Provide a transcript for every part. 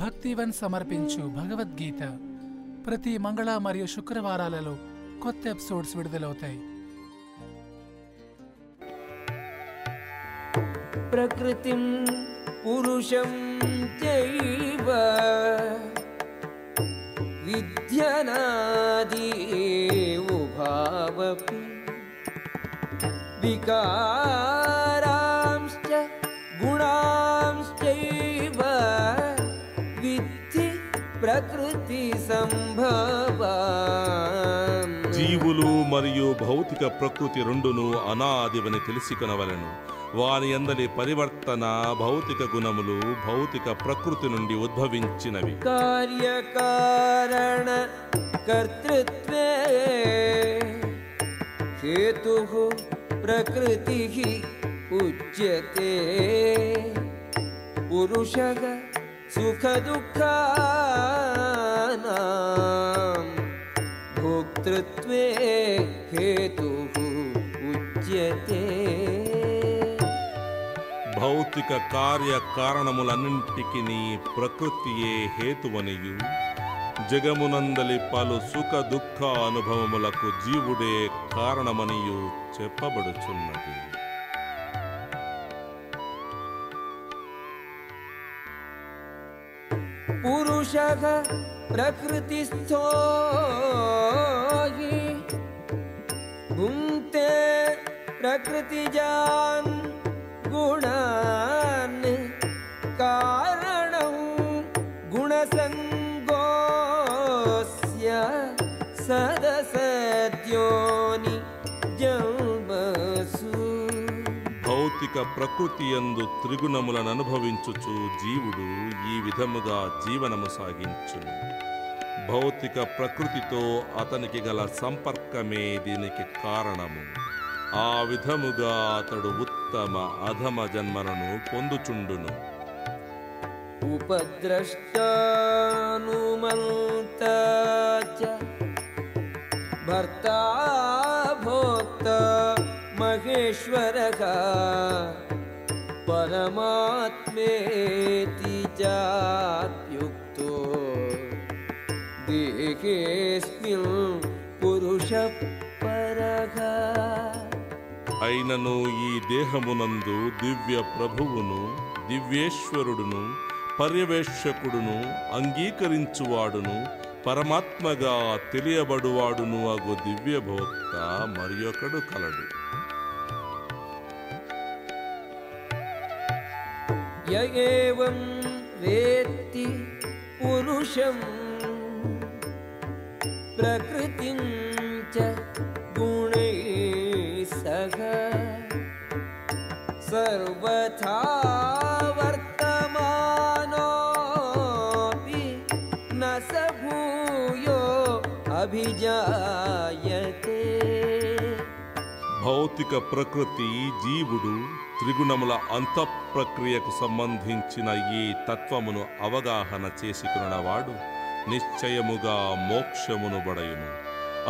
భక్తివన్ సమర్పించు భగవద్గీత. ప్రతి మంగళ మరియు శుక్రవారాలలో కొత్త ఎపిసోడ్స్ విడుదలవుతాయి. ప్రకృతిం పురుషం చైవ విద్యనాది భావపి. వికార ప్రకృతి సంభవ. జీవులు మరియు భౌతిక ప్రకృతి రెండును అనాదివని తెలుసుకునవలను. వారి అందరి పరివర్తన భౌతిక గుణములు భౌతిక ప్రకృతి నుండి ఉద్భవించినవి. కార్యకారణ కర్తృత్వే. హేతు ప్రకృతి ఉచ్యతే పురుషగా सुखदुःखानां भोक्तृत्वे हेतुः उच्यते భౌతిక కార్య కారణములన్నింటికి ప్రకృతియే హేతువనియు జగమునందలి పలు సుఖ దుఃఖ అనుభవములకు జీవుడే కారణమనియు చెప్పబడుచున్నది पुरुषः प्रकृतिस्थो हि भुङ्क्ते प्रकृतिजान् गुणान् ఇక ప్రకృతియందు త్రిగుణములను అనుభవించుచు జీవుడు ఈ విధముగా జీవనము సాగించు భౌతిక ప్రకృతితో అతనికి గల సంపర్కమే దీనికి కారణము. ఆ విధముగా అతడు ఉత్తమ అధమ జన్మలను పొందుచుండును. ఉపద్రష్టానుమంత భర్తా महेश्वरः परमात्मेति चाप्युक्तो देहेऽस्मिन् पुरुषः परः అయినను ఈ దేహమునందు దివ్య ప్రభువును దివ్యేశ్వరుడును పర్యవేక్షకుడును అంగీకరించువాడును పరమాత్మగా తెలియబడువాడును అగు దివ్యభోక్త మరియొకడు కలడు य एवं वेत्ति पुरुषं। प्रकृतिं च गुणैः सह सर्वथा वर्तमानोऽपि न स भूयो अभिजायते భౌతిక ప్రకృతి జీవుడు త్రిగుణముల అంత ప్రక్రియకు సంబంధించిన ఈ తత్వమును అవగాహన చేసుకున్నవాడు నిశ్చయముగా మోక్షమును బడయును.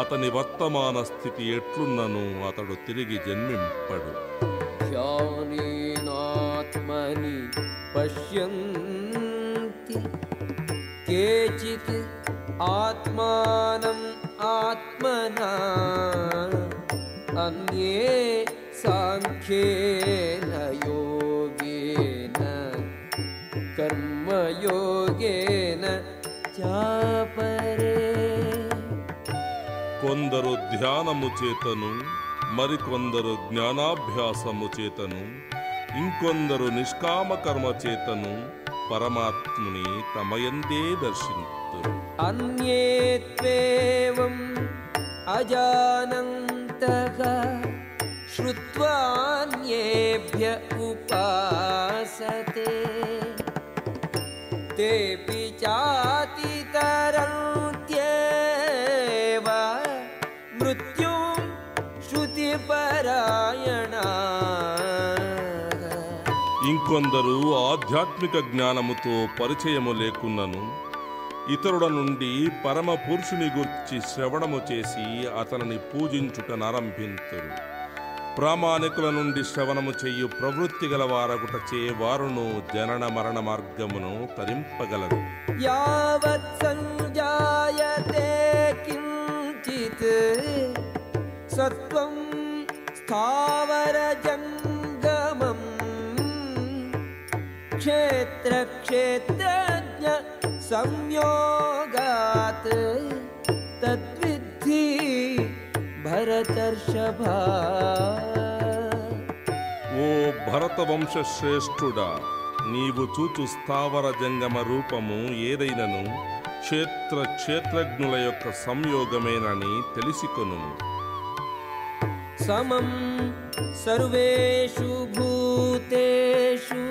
అతని వర్తమాన స్థితి ఎట్లున్నను అతడు తిరిగి జన్మింపడు. కేచిత్ ఆత్మానం ఆత్మనా अन्ये साङ्ख्येन योगेन कर्मयोगेन चापरे కొందరు ధ్యానము చేతను మరికొందరు జ్ఞానాభ్యాసము చేతను ఇంకొందరు నిష్కామ కర్మ చేతను పరమాత్ముని తమయందే దర్శింతురు अन्ये त्वेवम् अजानन्तः श्रुत्वान्येभ्य उपासते तेऽपि चातितरन्त्येव मृत्युं श्रुतिपरायणा ఇంకొందరు ఆధ్యాత్మిక జ్ఞానముతో పరిచయము లేకున్నను ఇతరుల నుండి పరమ పురుషుని గుర్చి శ్రవణము చేసి అతనిని పూజించుట పూజించుటనారంభింతురు ప్రామాణికుల నుండి శ్రవణము చేయు ప్రవృత్తి గల వారగుటచే వారును జనన మరణ మార్గమును తరింపగలరు. యావత్ సత్వం స్థావర జంగమం క్షేత్ర క్షేత్రజ్ఞ संयोगात् तद्विद्धि भरतर्षभा ఓ భరతవంశ శ్రేష్ఠుడా నీవు చూచు స్థావర జంగమ రూపము ఏదైనను క్షేత్ర క్షేత్రజ్ఞుల యొక్క సంయోగమేనని తెలిసికొను समं सर्वेषु भूतेषु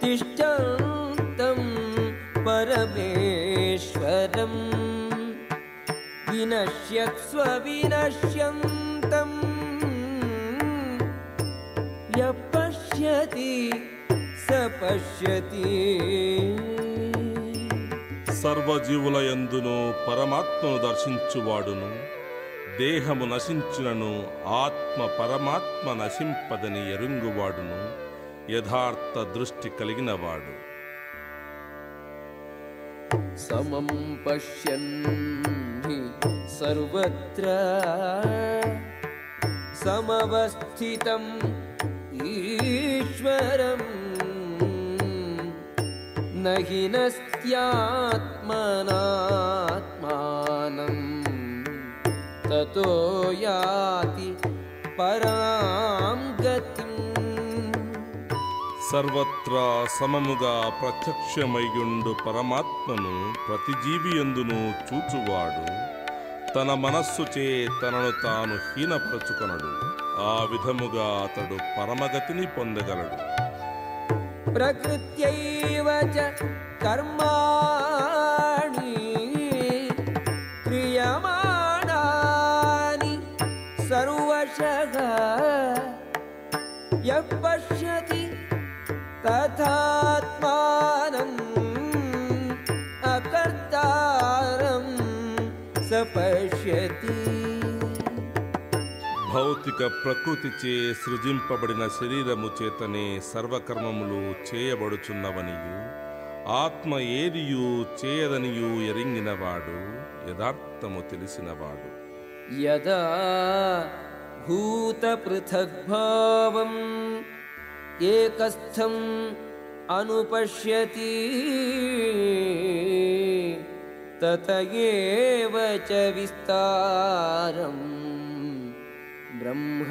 तिष्ठन्तं परमेश्वरम् विनश्यत्स्व विनश्यन्तम् यः पश्यति स पश्यति సర్వజీవుల యందును పరమాత్మను దర్శించువాడును దేహము నశించినను ఆత్మ పరమాత్మ నశింపదని ఎరుంగువాడును యథార్థ దృష్టి కలిగినవాడు समं पश्यन् सर्वत्र। समवस्थितम् ईश्वरम् न हि नस्त्यात्मनात्मानं। ततो याति परां गतिम् సర్వత్రా సమముగా ప్రత్యక్షమయ్యుండు పరమాత్మను ప్రతి జీవియందును చూచువాడు. తన మనస్సుచే తనను తాను హీనపరచుకొనడు. ఆ విధముగా అతడు పరమగతిని పొందగలడు. ప్రకృత్యైవ కర్మాణి క్రియమాణాని సర్వశ పశ్యతి तथात्मानम् अकर्तारं स पश्यति భౌతిక ప్రకృతిచే సృజింపబడిన శరీరము చేతనే సర్వకర్మములు చేయబడుచున్నవనియు ఆత్మ ఏదియు చేయదనియు ఎరింగినవాడు యథార్థము తెలిసినవాడు यदा भूतपृथग्भावम् एकस्थम् अनुपश्यति तत एव च विस्तारम् ब्रह्म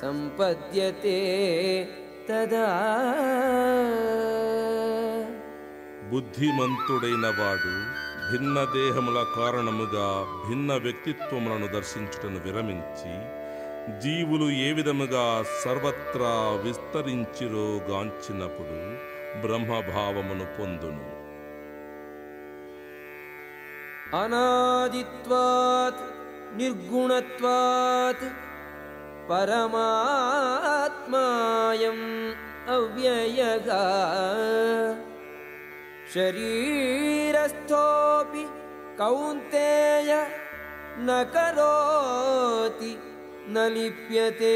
सम्पद्यते तदा బుద్ధిమంతుడైన వాడు భిన్న దేహముల కారణముగా భిన్న వ్యక్తిత్వములను దర్శించుటను విరమించి జీవులు ఏ విధముగా సర్వత్రా విస్తరించిరో గాంచినప్పుడు బ్రహ్మభావమును పొందును. అనాదిత్వాత్ నిర్గుణత్వాత్ పరమాత్మాయం అవ్యయగా. శరీరస్థోపి కౌంతేయ నకరోతి न लिप्यते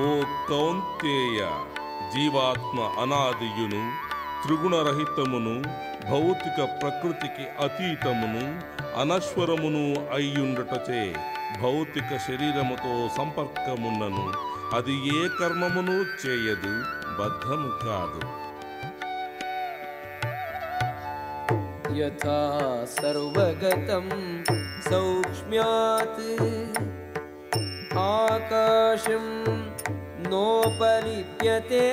ఓ కౌంతేయ జీవాత్మ అనాదియును త్రిగుణరహితమును భౌతిక ప్రకృతికి అతీతమును అనశ్వరమును అయ్యుండటచే భౌతిక శరీరముతో సంపర్కమున్నను అది ఏ కర్మమును చేయదు బద్ధము కాదు यथा सर्वगतं सौक्ष्म्यात् आकाशं नोपलिप्यते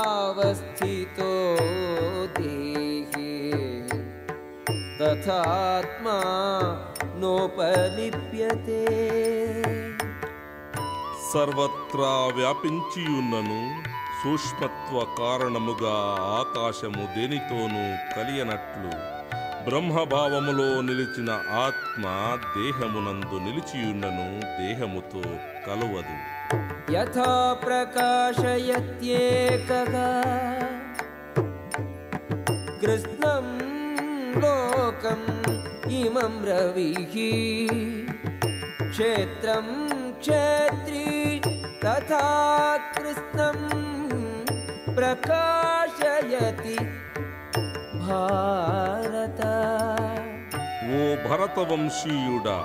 सर्वत्रावस्थितो देहे तथात्मा नोपलिप्यते సర్వత్రా వ్యాపించియున్నను సూక్ష్మత్వ కారణముగా ఆకాశము దేనితోనూ కలియనట్లు బ్రహ్మభావములో నిలిచిన ఆత్మ దేహమునందు నిలిచియుండను దేహముతో కలవదు. యథా ప్రకాశయత్యేకగా కృష్ణం లోకం ఇమం రవి. క్షేత్రం క్షేత్రీ తథా కృష్ణం ప్రకాశయతి భారత ఓ భరతవంశీయుడా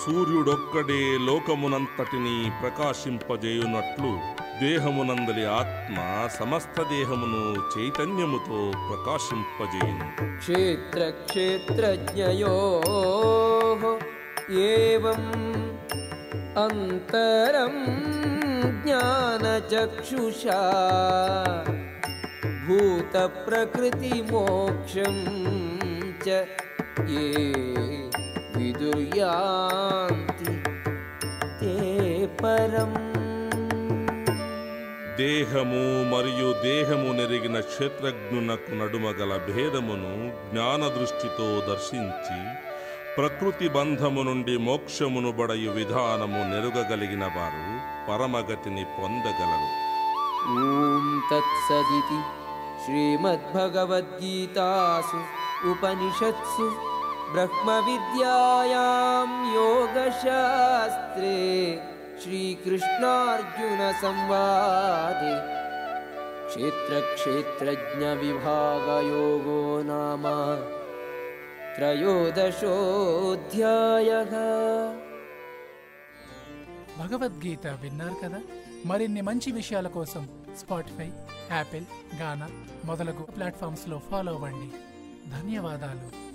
సూర్యుడొక్కడే లోకమునంతటిని ప్రకాశింపజేయునట్లు దేహమునందలి ఆత్మ సమస్త దేహమును చైతన్యముతో ప్రకాశింపజేయును. క్షేత్ర క్షేత్రజ్ఞయో ఏవం అంతరం జ్ఞానచక్షుషా भूतप्रकृतिमोक्षं च ये विदुर्यान्ति ते परम् దేహము మరియు దేహము నెరిగిన క్షేత్రజ్ఞునకు నడుమ గల భేదమును జ్ఞాన దృష్టితో దర్శించి ప్రకృతి బంధము నుండి మోక్షమును బడయు విధానము నెరుగగలిగిన వారు పరమగతిని పొందగలరు ॐ तत्सदिति श्रीमद्भगवद्गीतासु उपनिषत्सु ब्रह्मविद्यायां योगशास्त्रे श्रीकृष्णार्जुनसंवादे क्षेत्रक्षेत्रज्ञविभागयोगो नाम त्रयोदशोऽध्यायः భగవద్గీత విన్నారు కదా మరిన్ని మంచి విషయాల కోసం స్పాటిఫై యాపిల్ గానా మొదలగు ప్లాట్ఫామ్స్లో ఫాలో అవ్వండి. ధన్యవాదాలు.